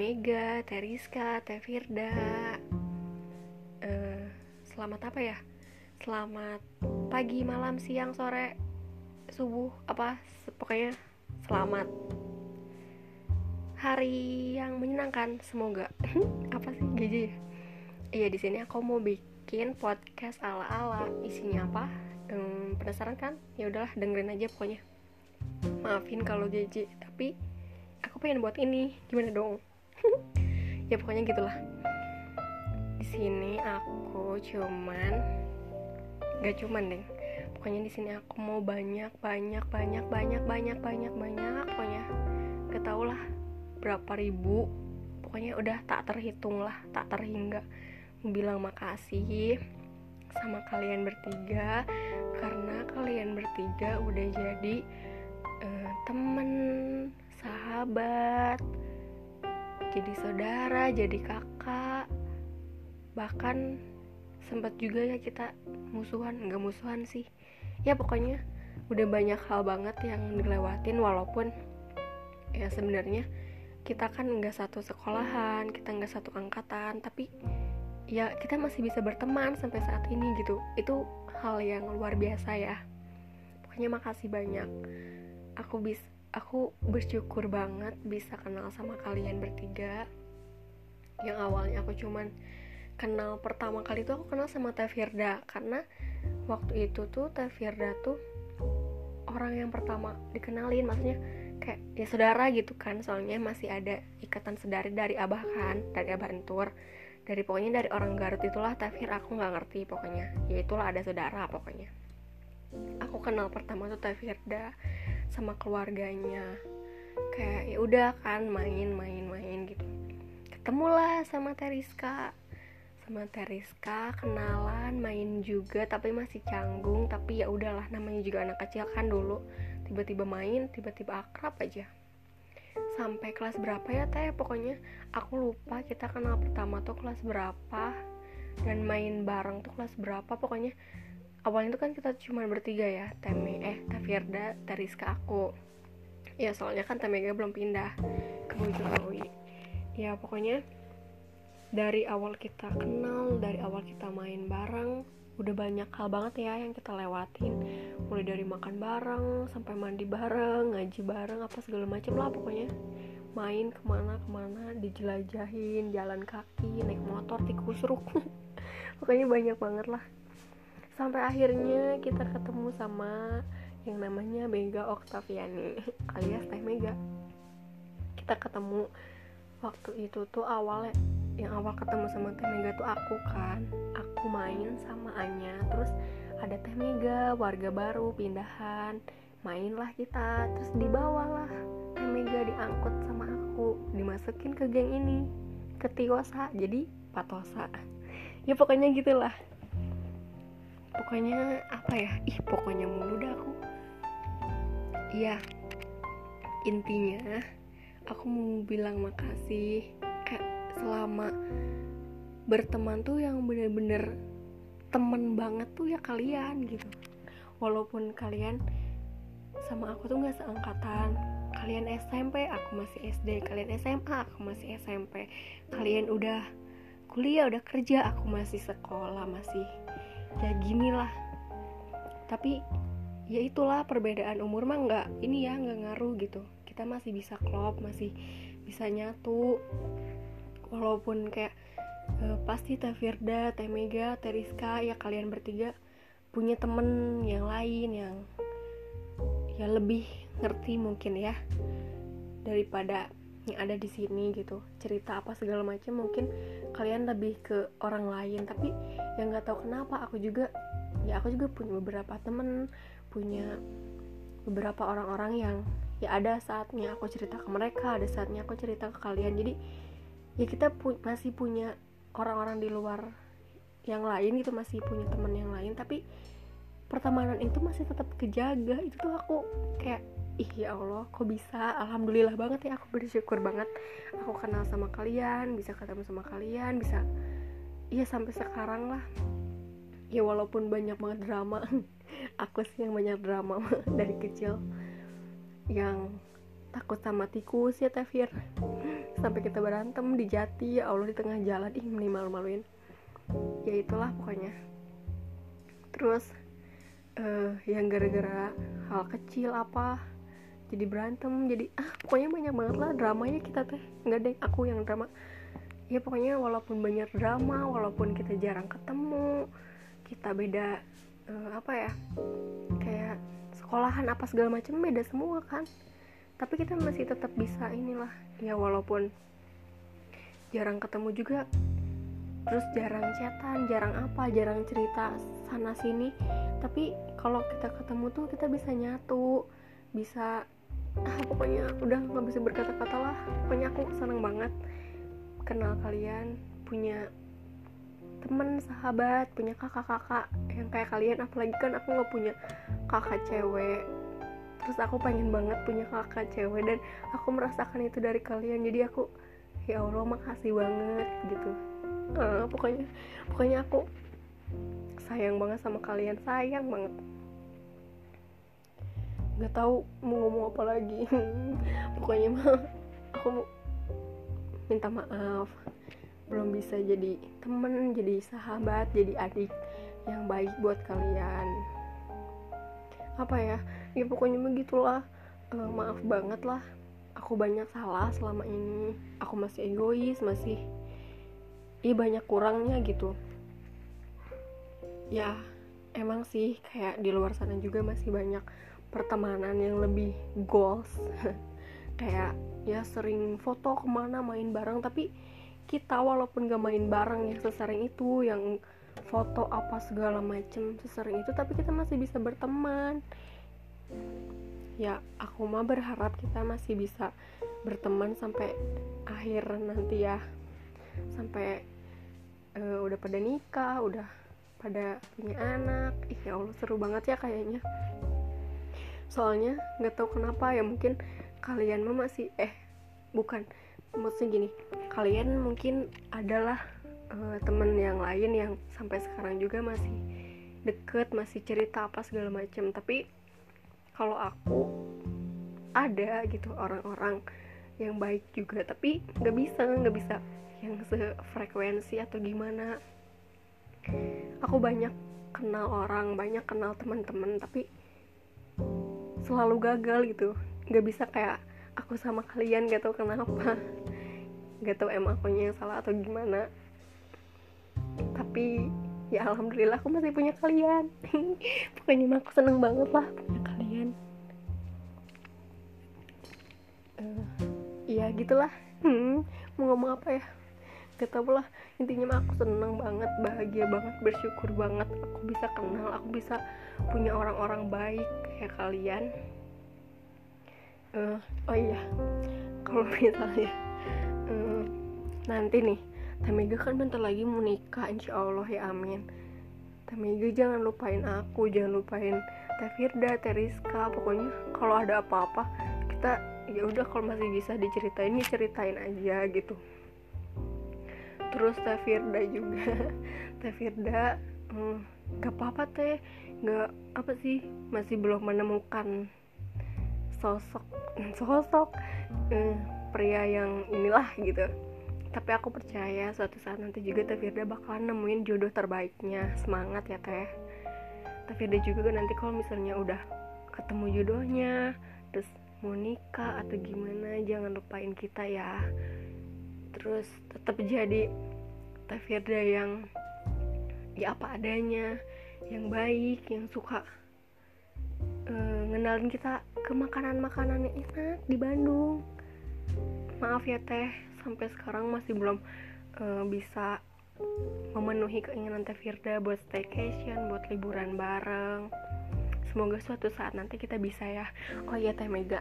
Mega, Teh Firda uh, Selamat apa ya? Selamat pagi, malam, siang, sore, subuh, apa Pokoknya selamat Hari yang menyenangkan semoga Apa sih, GJ ya? Iya di sini aku mau bikin podcast ala-ala Isinya apa? Hmm, penasaran kan? Ya udahlah dengerin aja pokoknya maafin kalau GJ tapi aku pengen buat ini gimana dong ya pokoknya gitulah. Di sini aku cuman gak cuman deh pokoknya di sini aku mau banyak banyak banyak banyak banyak banyak banyak pokoknya. Gak lah berapa ribu. Pokoknya udah tak terhitung lah tak terhingga. Bilang makasih sama kalian bertiga karena kalian bertiga udah jadi uh, temen sahabat jadi saudara jadi kakak. Bahkan sempat juga ya kita musuhan nggak musuhan sih. Ya pokoknya udah banyak hal banget yang dilewatin walaupun ya sebenarnya kita kan nggak satu sekolahan kita nggak satu angkatan tapi ya kita masih bisa berteman sampai saat ini gitu. Itu hal yang luar biasa ya. Pokoknya makasih banyak. Aku bis aku bersyukur banget bisa kenal sama kalian bertiga. Yang awalnya aku cuman kenal pertama kali tuh aku kenal sama Teh karena waktu itu tuh Teh tuh orang yang pertama dikenalin. Maksudnya kayak ya saudara gitu kan. Soalnya masih ada ikatan sedari dari abah kan dari abah entur. Dari pokoknya dari orang Garut itulah Tafir aku nggak ngerti pokoknya. Ya itulah ada saudara pokoknya. Aku kenal pertama tuh Teh Firda sama keluarganya. Kayak ya udah kan main main main gitu. Ketemulah sama Teriska. Sama Teriska kenalan main juga tapi masih canggung. Tapi ya udahlah namanya juga anak kecil kan dulu. Tiba-tiba main tiba-tiba akrab aja. Sampai kelas berapa ya teh? Pokoknya aku lupa kita kenal pertama tuh kelas berapa. Dan main bareng tuh kelas berapa pokoknya awalnya itu kan kita cuma bertiga ya Teme eh Tafirda Teriska aku. Ya soalnya kan Temega belum pindah ke Bojonegoro ya pokoknya dari awal kita kenal dari awal kita main bareng udah banyak hal banget ya yang kita lewatin. Mulai dari makan bareng sampai mandi bareng ngaji bareng apa segala macem lah pokoknya. Main ke mana ke mana dijelajahin jalan kaki naik motor tikus ruk pokoknya banyak banget lah sampai akhirnya kita ketemu sama yang namanya Mega Oktaviani alias Teh Mega. Kita ketemu waktu itu tuh awalnya yang awal ketemu sama Teh Mega tuh aku kan. Aku main sama Anya terus ada Teh Mega warga baru pindahan mainlah kita. Terus dibawalah Teh Mega diangkut sama aku dimasukin ke geng ini ke Tiosa jadi Patosa. Ya pokoknya gitulah pokoknya apa ya? Ih pokoknya mulu dah aku. Iya. Intinya aku mau bilang makasih kayak selama berteman tuh yang bener-bener temen banget tuh ya kalian gitu. Walaupun kalian sama aku tuh nggak seangkatan. Kalian SMP aku masih SD kalian SMA aku masih SMP kalian udah kuliah udah kerja aku masih sekolah masih ya gini lah. Tapi ya itulah perbedaan umur mah nggak ini ya nggak ngaruh gitu. Kita masih bisa klop masih bisa nyatu. Walaupun kayak uh, pasti Teh Firda, Teh Mega, Teh Rizka ya kalian bertiga punya temen yang lain yang ya lebih ngerti mungkin ya daripada yang ada di sini gitu. Cerita apa segala macam mungkin kalian lebih ke orang lain. Tapi yang nggak tahu kenapa aku juga ya aku juga punya beberapa temen punya beberapa orang-orang yang ya ada saatnya aku cerita ke mereka ada saatnya aku cerita ke kalian. Jadi ya kita pu masih punya orang-orang di luar yang lain gitu masih punya teman yang lain. Tapi pertemanan itu masih tetap kejaga. Itu tuh aku kayak ih ya Allah kok bisa? Alhamdulillah banget ya aku bersyukur banget aku kenal sama kalian bisa ketemu sama kalian bisa iya sampai sekarang lah. Ya walaupun banyak banget drama. Aku sih yang banyak drama dari kecil. Yang takut sama tikus ya Tevir. Sampai kita berantem di jati ya Allah di tengah jalan. Ih malu-maluin. Ya itulah pokoknya. Terus uh, yang gara-gara hal kecil apa jadi berantem jadi ah pokoknya banyak banget lah dramanya kita teh. Nggak deh aku yang drama ya pokoknya walaupun banyak drama walaupun kita jarang ketemu kita beda uh, apa ya kayak sekolahan apa segala macam beda semua kan. Tapi kita masih tetap bisa inilah ya walaupun jarang ketemu juga terus jarang chatan jarang apa jarang cerita sana sini. Tapi kalau kita ketemu tuh kita bisa nyatu bisa ah pokoknya udah nggak bisa berkata-kata lah. Pokoknya aku seneng banget kenal kalian punya temen sahabat punya kakak-kakak yang kayak kalian apalagi kan aku nggak punya kakak cewek. Terus aku pengen banget punya kakak cewek dan aku merasakan itu dari kalian. Jadi aku ya allah makasih banget gitu. Uh, pokoknya pokoknya aku sayang banget sama kalian sayang banget. Nggak tahu mau ngomong apa lagi. Pokoknya mah aku minta maaf. Belum bisa jadi temen jadi sahabat jadi adik yang baik buat kalian. Apa ya? Ya pokoknya begitulah uh, maaf banget lah. Aku banyak salah selama ini. Aku masih egois masih iya banyak kurangnya gitu. Ya emang sih kayak di luar sana juga masih banyak pertemanan yang lebih goals. Kayak ya sering foto ke mana main bareng tapi kita walaupun gak main bareng yang sesering itu yang foto apa segala macem sesering itu tapi kita masih bisa berteman. Ya aku mah berharap kita masih bisa berteman sampai akhir nanti ya. Sampai uh, udah pada nikah udah pada punya anak. Ih ya Allah seru banget ya kayaknya. Soalnya nggak tahu kenapa ya mungkin kalian mah masih eh bukan. Maksudnya gini kalian mungkin adalah uh, temen yang lain yang sampai sekarang juga masih deket masih cerita apa segala macam tapi kalau aku ada gitu orang-orang yang baik juga. Tapi nggak bisa nggak bisa yang sefrekuensi atau gimana. Aku banyak kenal orang banyak kenal teman-teman tapi selalu gagal gitu nggak bisa kayak aku sama kalian gak tau kenapa? Gak tau emang aku yang salah atau gimana. Tapi ya alhamdulillah aku masih punya kalian. Pokoknya aku seneng banget lah punya kalian. Uh, ya gitulah. Hmm, mau ngomong apa ya? Gak tau lah. Intinya mah aku seneng banget bahagia banget bersyukur banget. Aku bisa kenal aku bisa punya orang-orang baik kayak kalian uh, oh iya. Kalau misalnya uh, nanti nih Tamega kan bentar lagi mau nikah insya Allah ya amin. Tamega jangan lupain aku jangan lupain Teh Rizka pokoknya kalau ada apa-apa kita ya udah kalau masih bisa diceritain nih ceritain aja gitu. Terus Teh Firda juga Teh Firda hmm, gak apa-apa teh nggak apa sih masih belum menemukan sosok sosok eh, pria yang inilah gitu. Tapi aku percaya suatu saat nanti juga Teh Firda bakalan nemuin jodoh terbaiknya. Semangat ya Teh. Teh Firda juga nanti kalau misalnya udah ketemu jodohnya terus mau nikah atau gimana jangan lupain kita ya. Terus tetap jadi Teh Firda yang ya apa adanya yang baik yang suka uh, ngenalin kita ke makanan-makanan yang enak di Bandung maaf ya teh sampai sekarang masih belum uh, bisa memenuhi keinginan Teh Firda buat staycation, buat liburan bareng. Semoga suatu saat nanti kita bisa ya. Oh iya Teh Mega.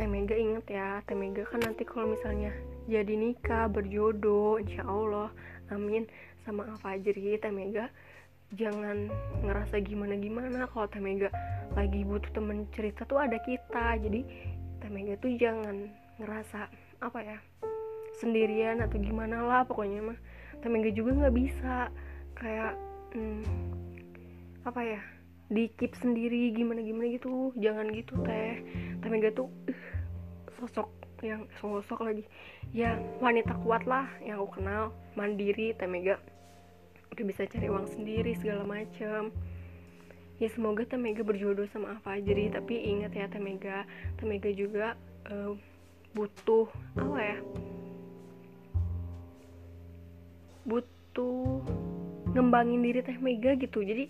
Teh Mega inget ya, Teh Mega kan nanti kalau misalnya jadi nikah, berjodoh, insya Allah, amin sama Al Fajri, Teh Mega jangan ngerasa gimana gimana kalau Tamega lagi butuh temen cerita tuh ada kita. Jadi Tamega tuh jangan ngerasa apa ya sendirian atau gimana lah pokoknya mah. Tamega juga nggak bisa kayak hmm, apa ya di keep sendiri gimana gimana gitu. Jangan gitu teh. Tamega tuh uh, sosok yang sosok lagi. Ya wanita kuat lah yang aku kenal mandiri Teh Mega udah bisa cari uang sendiri segala macem. Ya semoga Teh Mega berjodoh sama apa aja tapi ingat ya Teh Mega Teh Mega juga uh, butuh apa ya butuh ngembangin diri Teh Mega gitu. Jadi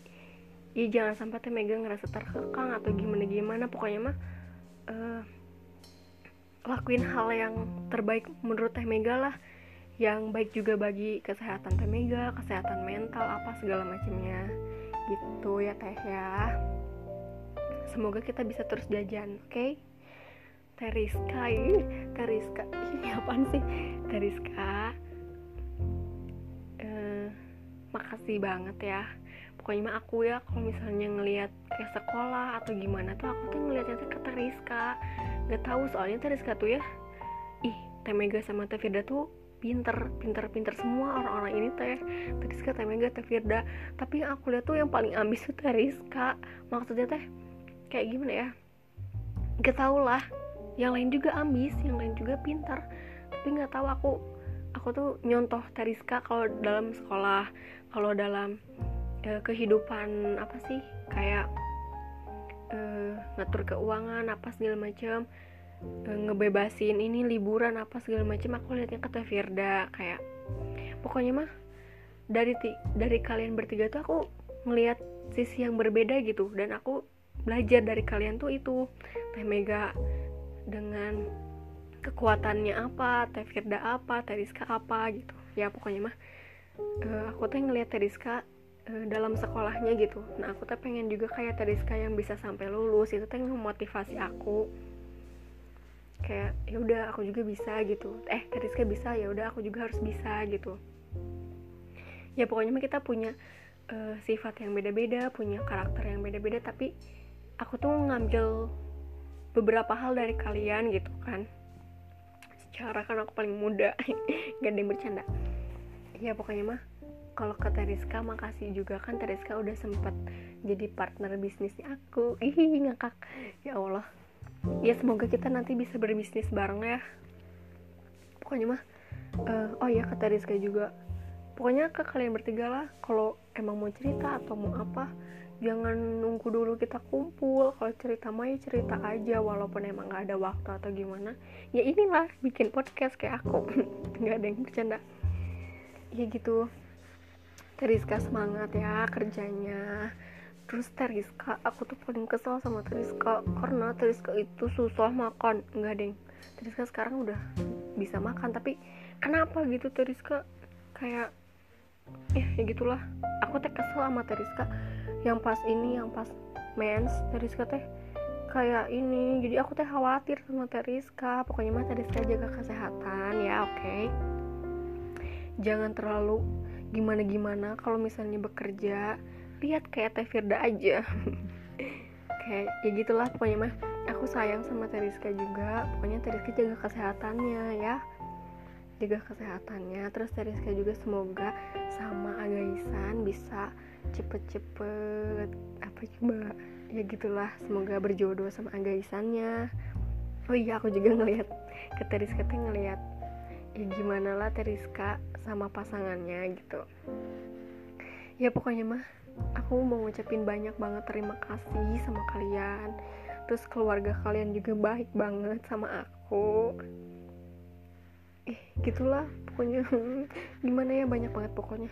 ya jangan sampai Teh Mega ngerasa terkekang atau gimana gimana. Pokoknya mah uh, lakuin hal yang terbaik menurut Teh Mega lah yang baik juga bagi kesehatan Teh Mega, kesehatan mental apa segala macamnya gitu ya Teh ya. Semoga kita bisa terus jajan, oke? Okay? Teriska ini, Teriska ini apaan sih? Teriska, uh, makasih banget ya. Pokoknya mah aku ya kalau misalnya ngelihat kayak sekolah atau gimana tuh aku tuh ngeliatnya ke Teriska nggak tahu soalnya teh Rizka tuh ya ih Teh Mega sama Teh Firda tuh pinter pinter pinter. Semua orang-orang ini teh Teh Rizka Teh Mega Teh Firda. Tapi yang aku lihat tuh yang paling ambis tuh Teh Rizka. Maksudnya teh kayak gimana ya? Gak tau lah. Yang lain juga ambis yang lain juga pintar tapi nggak tahu aku aku tuh nyontoh Teh Rizka kalau dalam sekolah kalau dalam eh, kehidupan apa sih? Kayak uh, ngatur keuangan apa segala macam ngebebasin ini liburan apa segala macam aku lihatnya kata Firda kayak pokoknya mah dari dari kalian bertiga tuh aku ngelihat sisi yang berbeda gitu dan aku belajar dari kalian tuh itu Teh Mega dengan kekuatannya apa Teh Firda apa Teh Rizka apa gitu. Ya pokoknya mah uh, aku tuh ngelihat Teh Rizka Eh, dalam sekolahnya gitu. Nah aku tuh pengen juga kayak Teriska yang bisa sampai lulus itu tuh yang memotivasi aku kayak ya udah aku juga bisa gitu. Eh Teriska bisa ya udah aku juga harus bisa gitu. Ya pokoknya kita punya uh, sifat yang beda-beda punya karakter yang beda-beda tapi aku tuh ngambil beberapa hal dari kalian gitu kan. Secara kan aku paling muda gak ada yang bercanda. Ya pokoknya mah kalau ke Teriska makasih juga kan Teriska udah sempet jadi partner bisnisnya aku. Ih ngakak. Ya Allah ya semoga kita nanti bisa berbisnis bareng ya. Pokoknya mah uh, oh ya ke Teriska juga. Pokoknya ke kalian bertiga lah kalau emang mau cerita atau mau apa jangan nunggu dulu kita kumpul. Kalau cerita mah ya cerita aja walaupun emang gak ada waktu atau gimana. Ya inilah bikin podcast kayak aku. Nggak ada yang bercanda. Ya gitu. Teriska semangat ya kerjanya terus Teriska aku tuh paling kesel sama Teriska karena Teriska itu susah makan. Enggak deng. Teriska sekarang udah bisa makan tapi kenapa gitu Teriska? Kayak ya, ya gitulah. Aku teh kesel sama Teriska. Yang pas ini yang pas mens Teriska teh kayak ini. Jadi aku teh khawatir sama Teriska. Pokoknya mah Teriska jaga kesehatan ya oke? Okay? jangan terlalu gimana gimana kalau misalnya bekerja lihat kayak Teh Firda aja. Kayak ya gitulah pokoknya mah. Aku sayang sama Teriska juga. Pokoknya Teriska jaga kesehatannya ya. Jaga kesehatannya. Terus Teriska juga semoga sama Agaisan bisa cepet-cepet apa coba ya gitulah semoga berjodoh sama Agaisannya. Oh iya aku juga ngelihat ke Teriska tuh ngelihat ya gimana lah Teriska sama pasangannya gitu. Ya pokoknya mah aku mau ngucapin banyak banget terima kasih sama kalian. Terus keluarga kalian juga baik banget sama aku. Eh gitulah pokoknya. Gimana ya banyak banget pokoknya.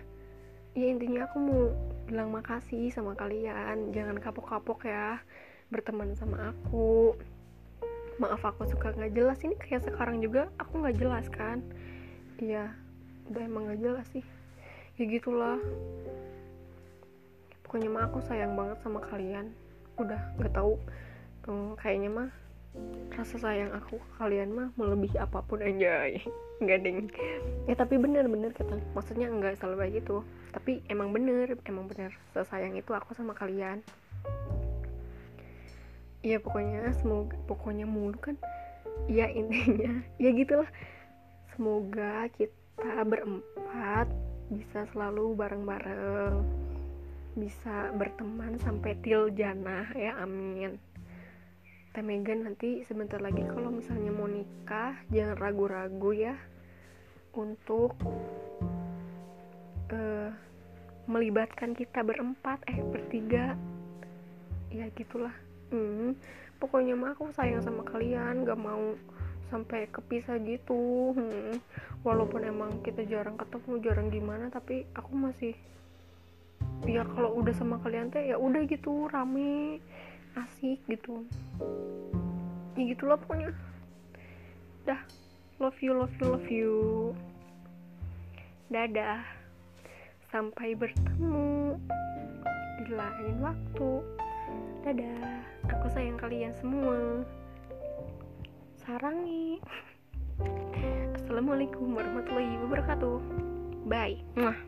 Ya intinya aku mau bilang makasih sama kalian. Jangan kapok-kapok ya berteman sama aku. Maaf aku suka nggak jelas. Ini kayak sekarang juga aku nggak jelas kan? Iya udah emang nggak jelas sih. Ya gitulah pokoknya mah aku sayang banget sama kalian. Udah nggak tahu. Hmm, kayaknya mah rasa sayang aku ke kalian mah melebihi apa pun aja. Nggak ding ya tapi bener-bener kata maksudnya nggak selalu kayak gitu. Tapi emang bener emang bener. Sesayang itu aku sama kalian. Ya pokoknya semoga pokoknya mulu kan. Ya intinya. Ya gitulah. Semoga kita berempat bisa selalu bareng-bareng bisa berteman sampai til jannah ya amin. Teh Megan nanti sebentar lagi kalau misalnya mau nikah jangan ragu-ragu ya untuk uh, melibatkan kita berempat eh bertiga. Ya gitulah. Hmm, pokoknya mah aku sayang sama kalian gak mau sampai kepisah gitu. Hmm. walaupun emang kita jarang ketemu jarang gimana tapi aku masih ya kalau udah sama kalian teh ya udah gitu rame asik gitu. Ya gitulah pokoknya. Dah love you love you love you. Dadah. Sampai bertemu di lain waktu. Dadah. Aku sayang kalian semua. Sarangi. Assalamualaikum warahmatullahi wabarakatuh. Bye. Mwah.